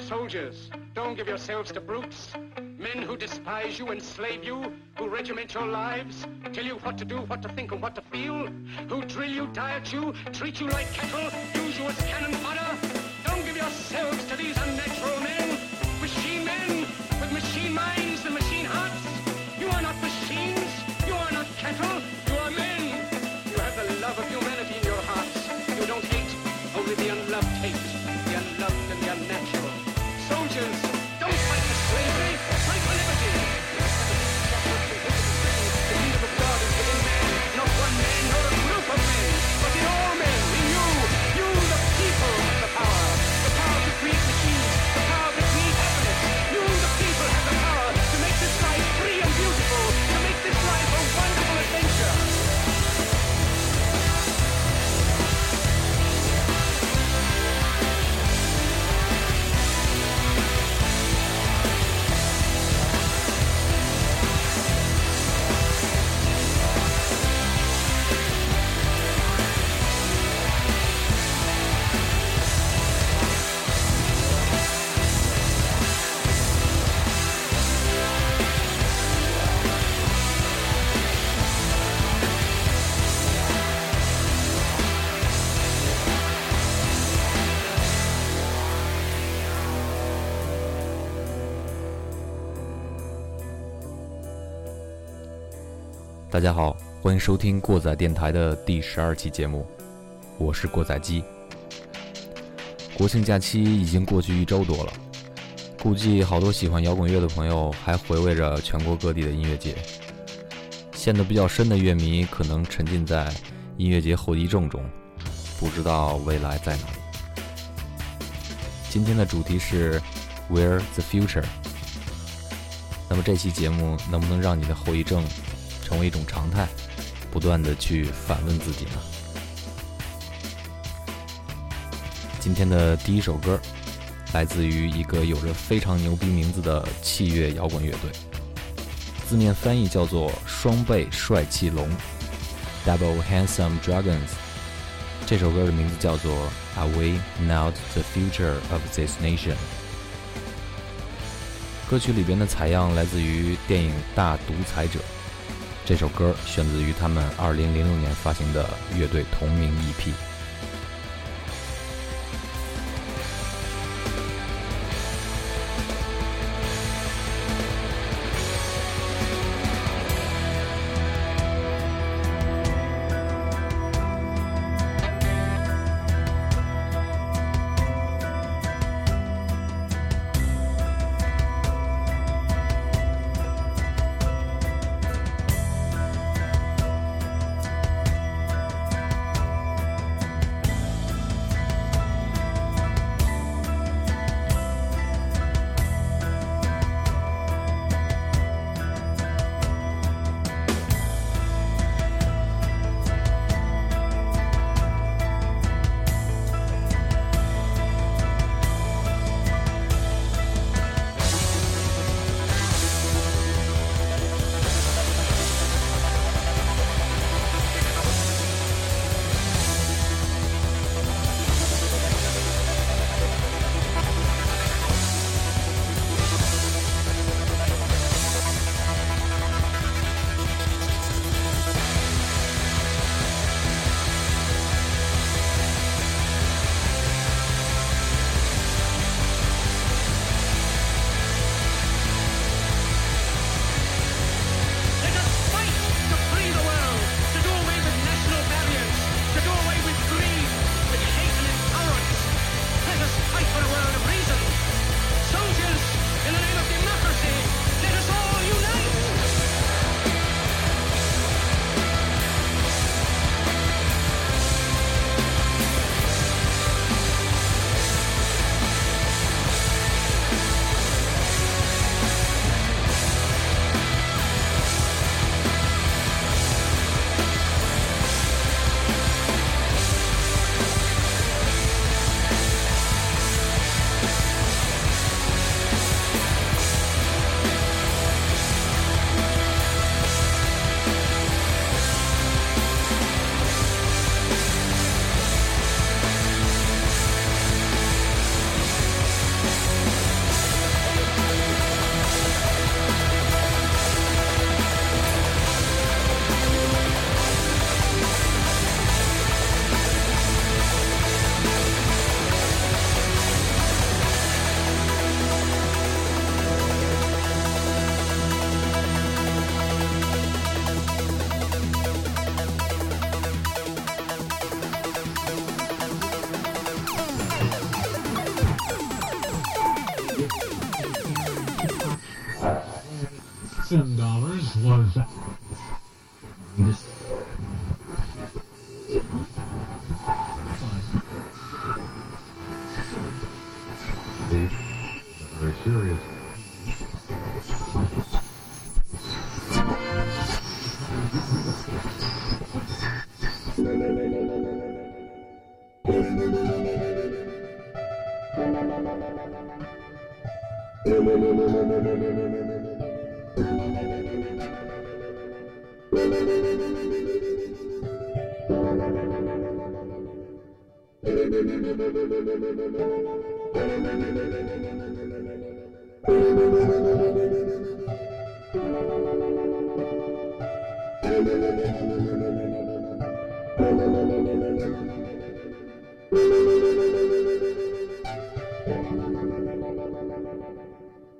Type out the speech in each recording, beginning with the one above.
Soldiers, don't give yourselves to brutes. Men who despise you, enslave you, who regiment your lives, tell you what to do, what to think, and what to feel, who drill you, diet you, treat you like cattle, use you as cannon fodder. Don't give yourselves to these unnatural men, 大家好，欢迎收听过载电台的第十二期节目，我是过载机。国庆假期已经过去一周多了，估计好多喜欢摇滚乐的朋友还回味着全国各地的音乐节。陷得比较深的乐迷可能沉浸在音乐节后遗症中，不知道未来在哪里。今天的主题是 Where the Future。那么这期节目能不能让你的后遗症成为一种常态，不断的去反问自己呢？今天的第一首歌来自于一个有着非常牛逼名字的器乐摇滚乐队，字面翻译叫做“双倍帅气龙 ”（Double Handsome Dragons）。这首歌的名字叫做《Are We Not the Future of This Nation》。歌曲里边的采样来自于电影《大独裁者》。这首歌选自于他们2006年发行的乐队同名 EP。Was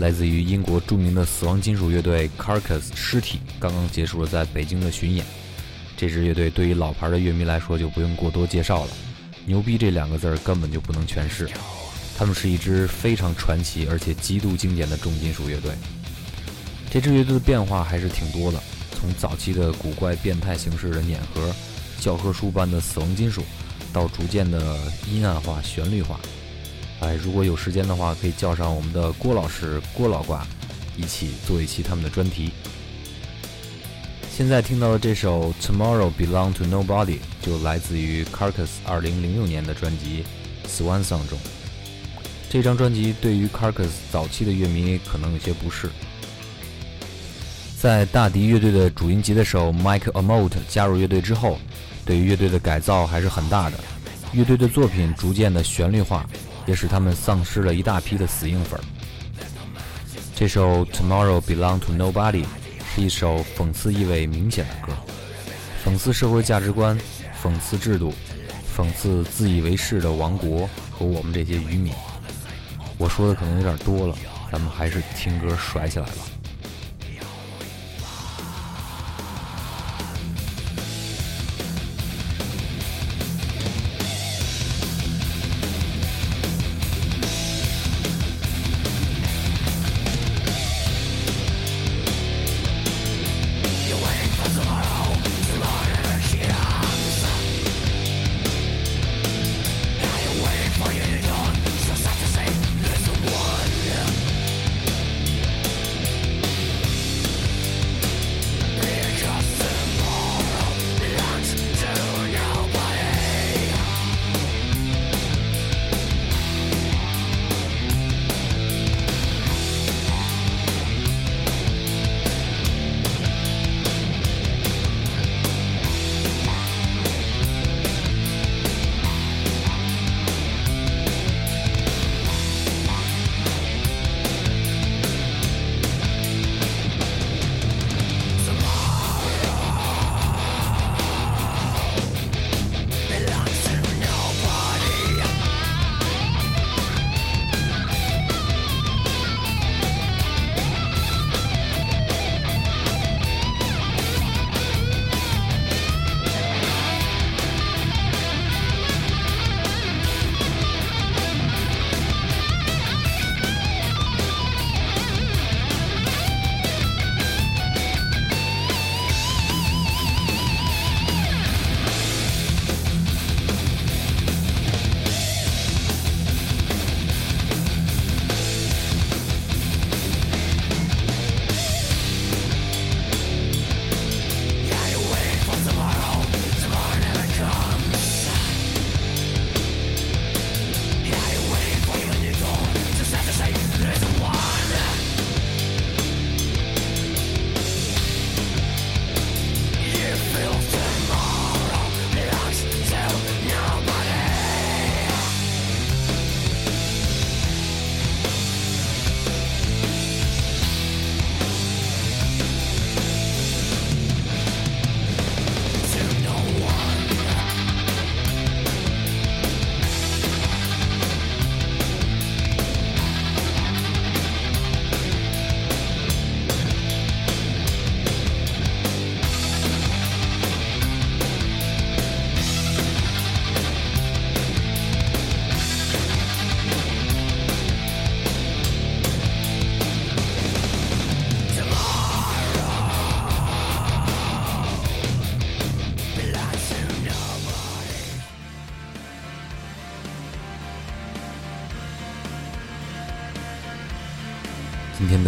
来自于英国著名的死亡金属乐队 Carcass 尸体刚刚结束了在北京的巡演。这支乐队对于老牌的乐迷来说就不用过多介绍了，牛逼这两个字儿根本就不能诠释。他们是一支非常传奇而且极度经典的重金属乐队。这支乐队的变化还是挺多的，从早期的古怪变态形式的碾核、教科书般的死亡金属，到逐渐的阴暗化、旋律化。哎，如果有时间的话，可以叫上我们的郭老师、郭老瓜，一起做一期他们的专题。现在听到的这首《Tomorrow Belong to Nobody》就来自于 Carcass 2006年的专辑《Swan Song》中。这张专辑对于 Carcass 早期的乐迷可能有些不适。在大迪乐队的主音吉他手 Mike Amott 加入乐队之后，对于乐队的改造还是很大的。乐队的作品逐渐的旋律化。也使他们丧失了一大批的死硬粉。这首《Tomorrow Belong to Nobody》是一首讽刺意味明显的歌，讽刺社会价值观，讽刺制度，讽刺自以为是的王国和我们这些愚民。我说的可能有点多了，咱们还是听歌甩起来吧。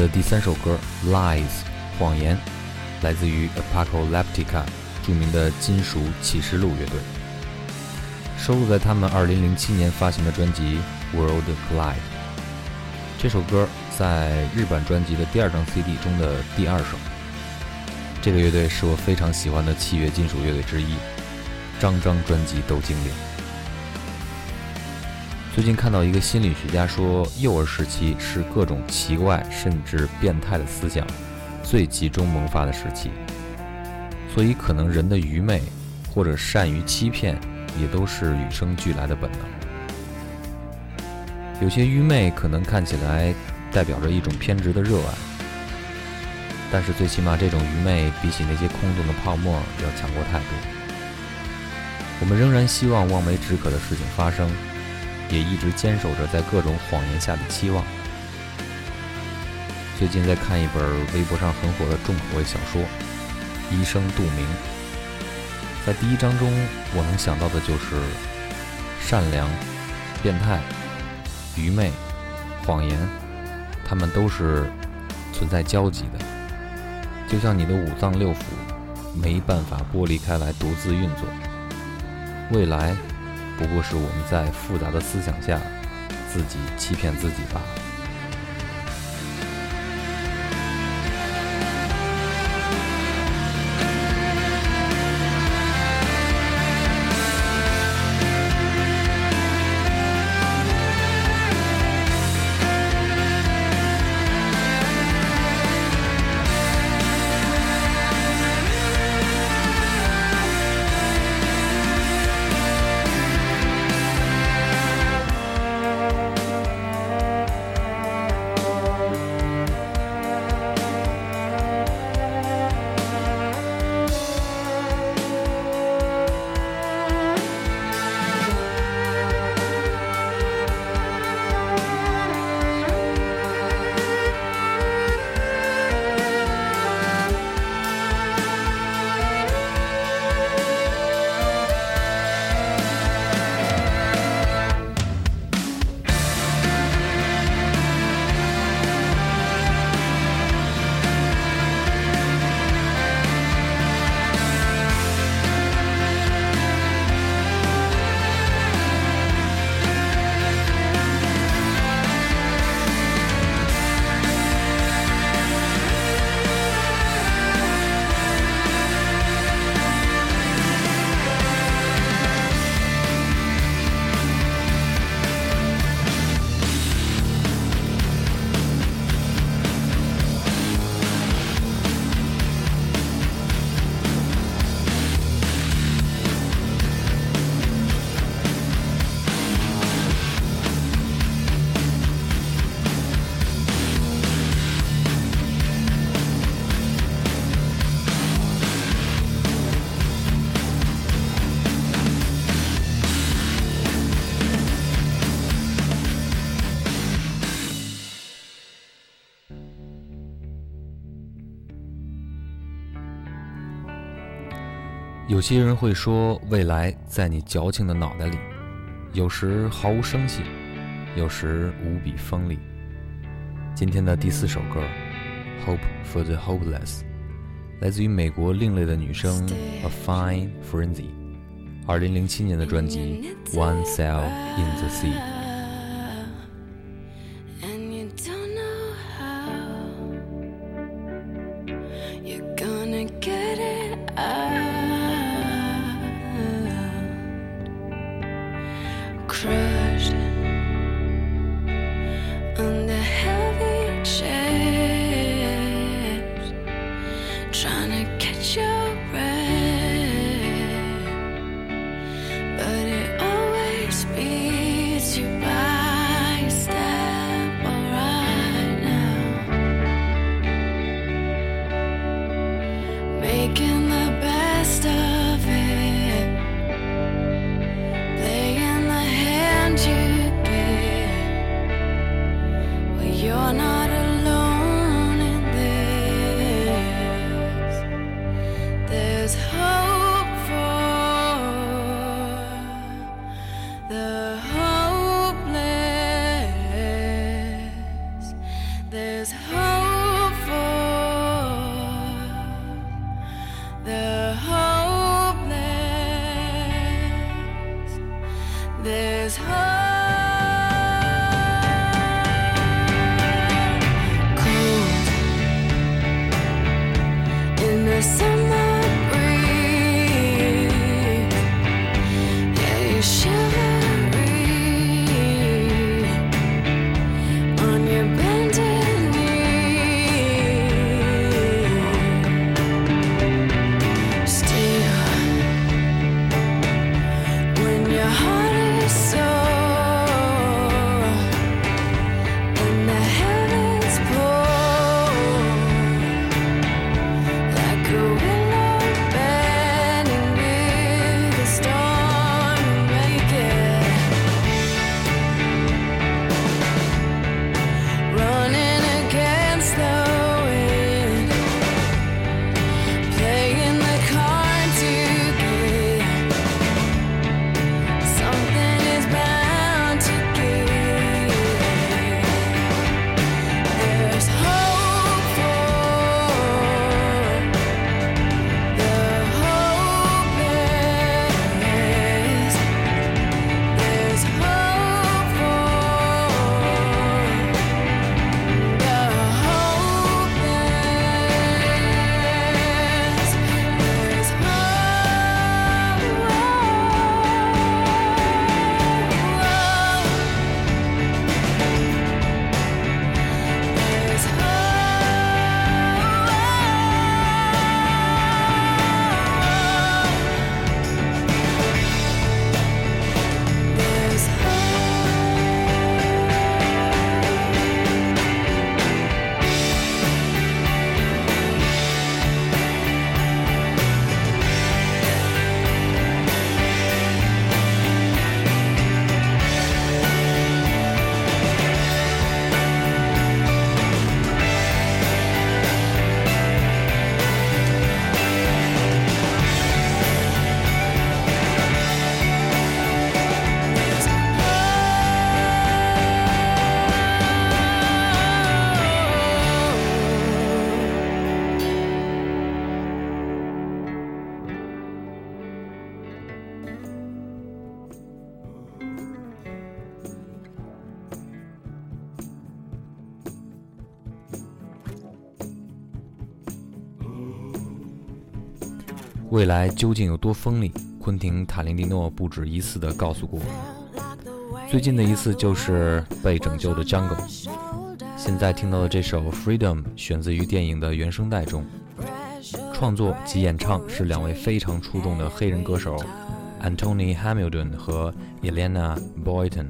的第三首歌《Lies》谎言，来自于 Apocalyptica 著名的金属启示录乐队，收录在他们2007年发行的专辑《World Collide》。这首歌在日版专辑的第二张 CD 中的第二首。这个乐队是我非常喜欢的器乐金属乐队之一，张张专辑都经典。最近看到一个心理学家说，幼儿时期是各种奇怪甚至变态的思想最集中萌发的时期，所以可能人的愚昧或者善于欺骗也都是与生俱来的本能。有些愚昧可能看起来代表着一种偏执的热爱，但是最起码这种愚昧比起那些空洞的泡沫要强过太多。我们仍然希望望梅止渴的事情发生。也一直坚守着在各种谎言下的期望。最近在看一本微博上很火的重口味小说《医生杜明》。在第一章中，我能想到的就是善良、变态、愚昧、谎言，他们都是存在交集的，就像你的五脏六腑没办法剥离开来独自运作。未来。不过是我们在复杂的思想下，自己欺骗自己罢了。些人会说，未来在你矫情的脑袋里，有时毫无生气，有时无比锋利。今天的第四首歌《Hope for the Hopeless》，来自于美国另类的女生 A Fine Frenzy，二零零七年的专辑《One Cell in the Sea》。未来究竟有多锋利？”昆汀·塔伦蒂诺不止一次地告诉过我们。最近的一次就是被拯救的 Jungle。现在听到的这首《Freedom》选自于电影的原声带中，创作及演唱是两位非常出众的黑人歌手 Antony Hamilton 和 Elena Boyton。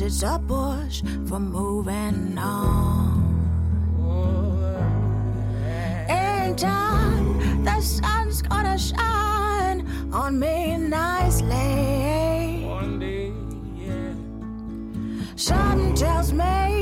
It's a push for moving on. In time, the sun's gonna shine on me nicely. One day, yeah. Something tells me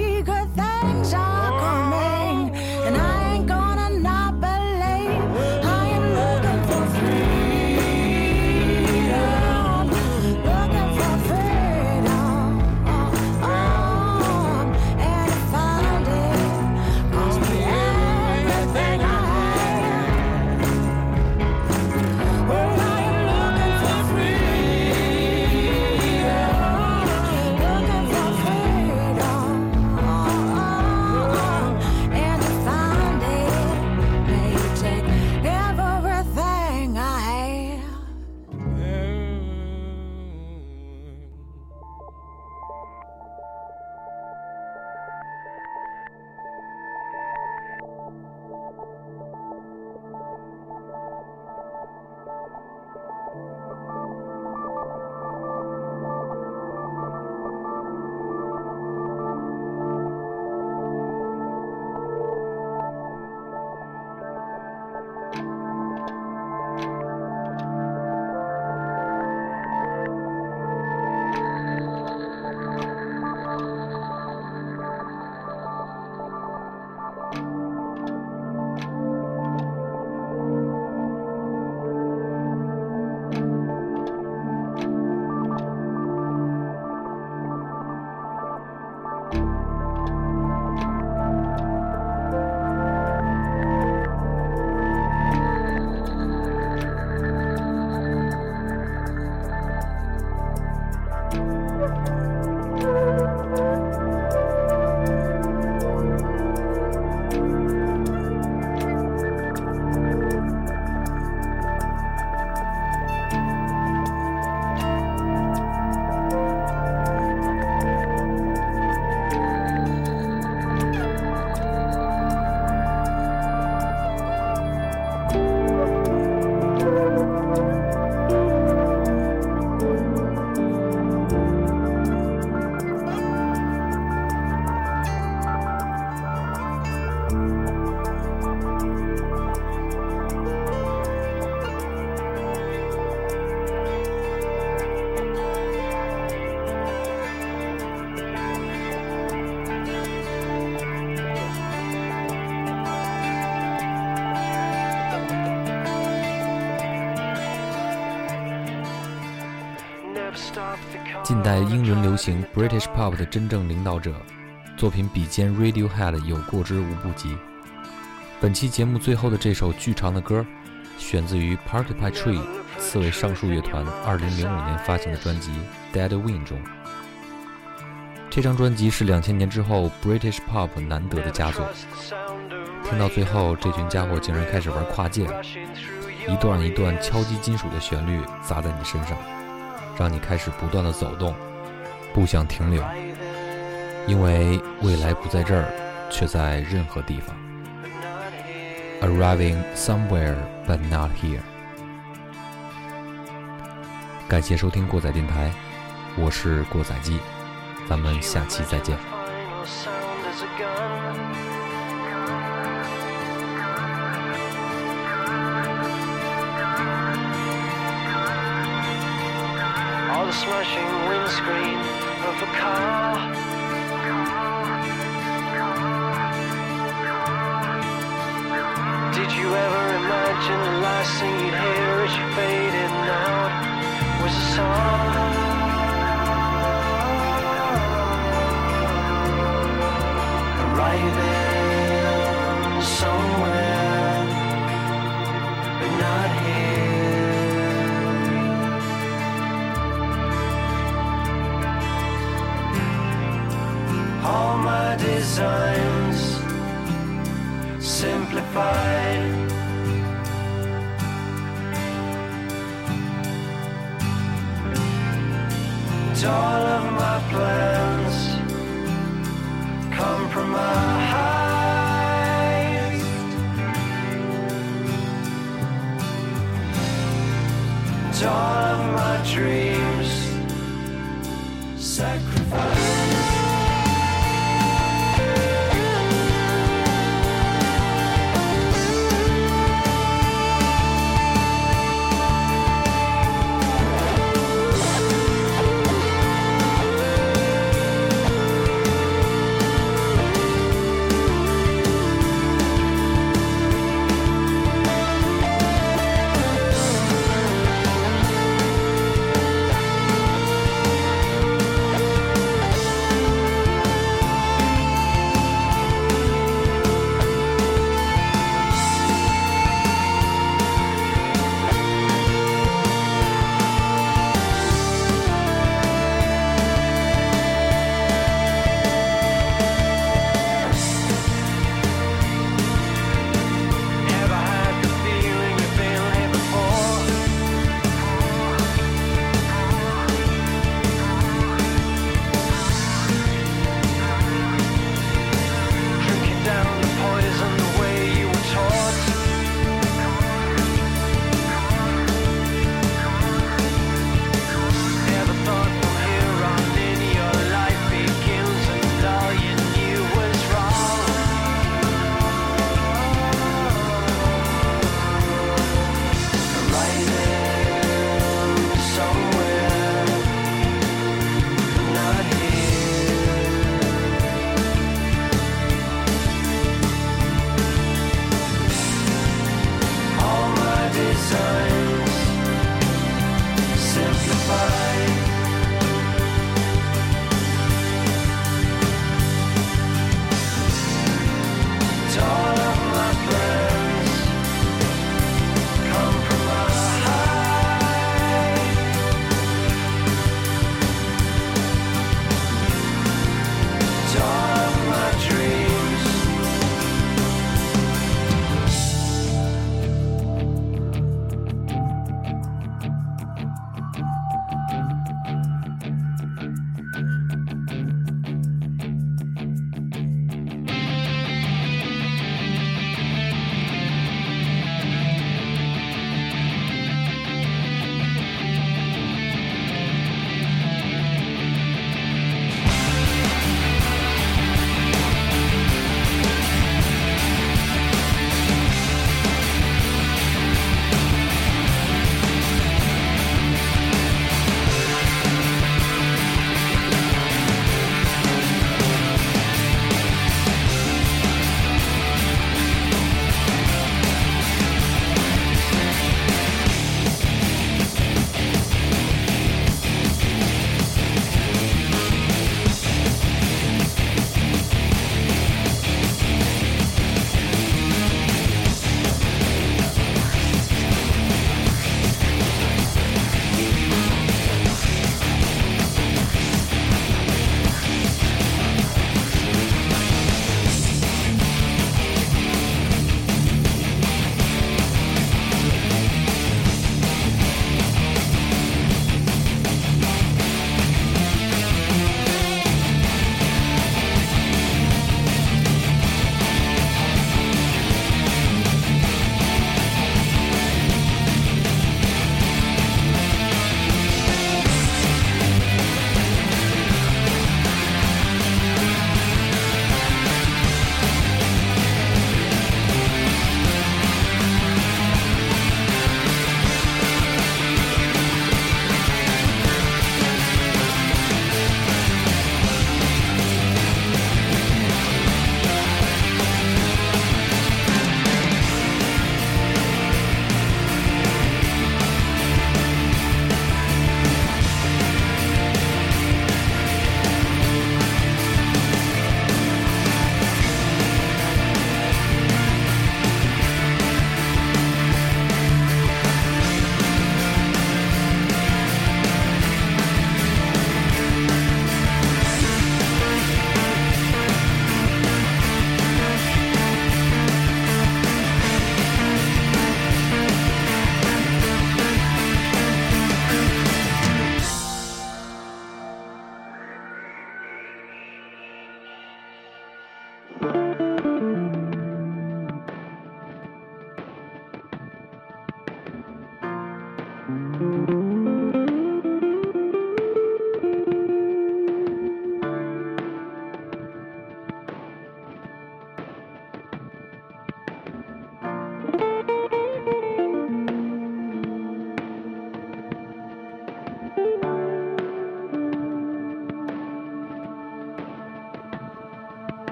流行 British Pop 的真正领导者，作品比肩 Radiohead 有过之无不及。本期节目最后的这首巨长的歌，选自于 Porcupine Tree 刺猬上树乐团2005年发行的专辑《Dead Wind》中。这张专辑是两千年之后 British Pop 难得的佳作。听到最后，这群家伙竟然开始玩跨界了，一段一段敲击金属的旋律砸在你身上，让你开始不断的走动，不想停留，因为未来不在这儿，却在任何地方。Arriving somewhere but not here。感谢收听过载电台，我是过载机，咱们下期再见。Smashing windscreen of a car. Did you ever imagine the last thing you'd hear as you faded out was a song?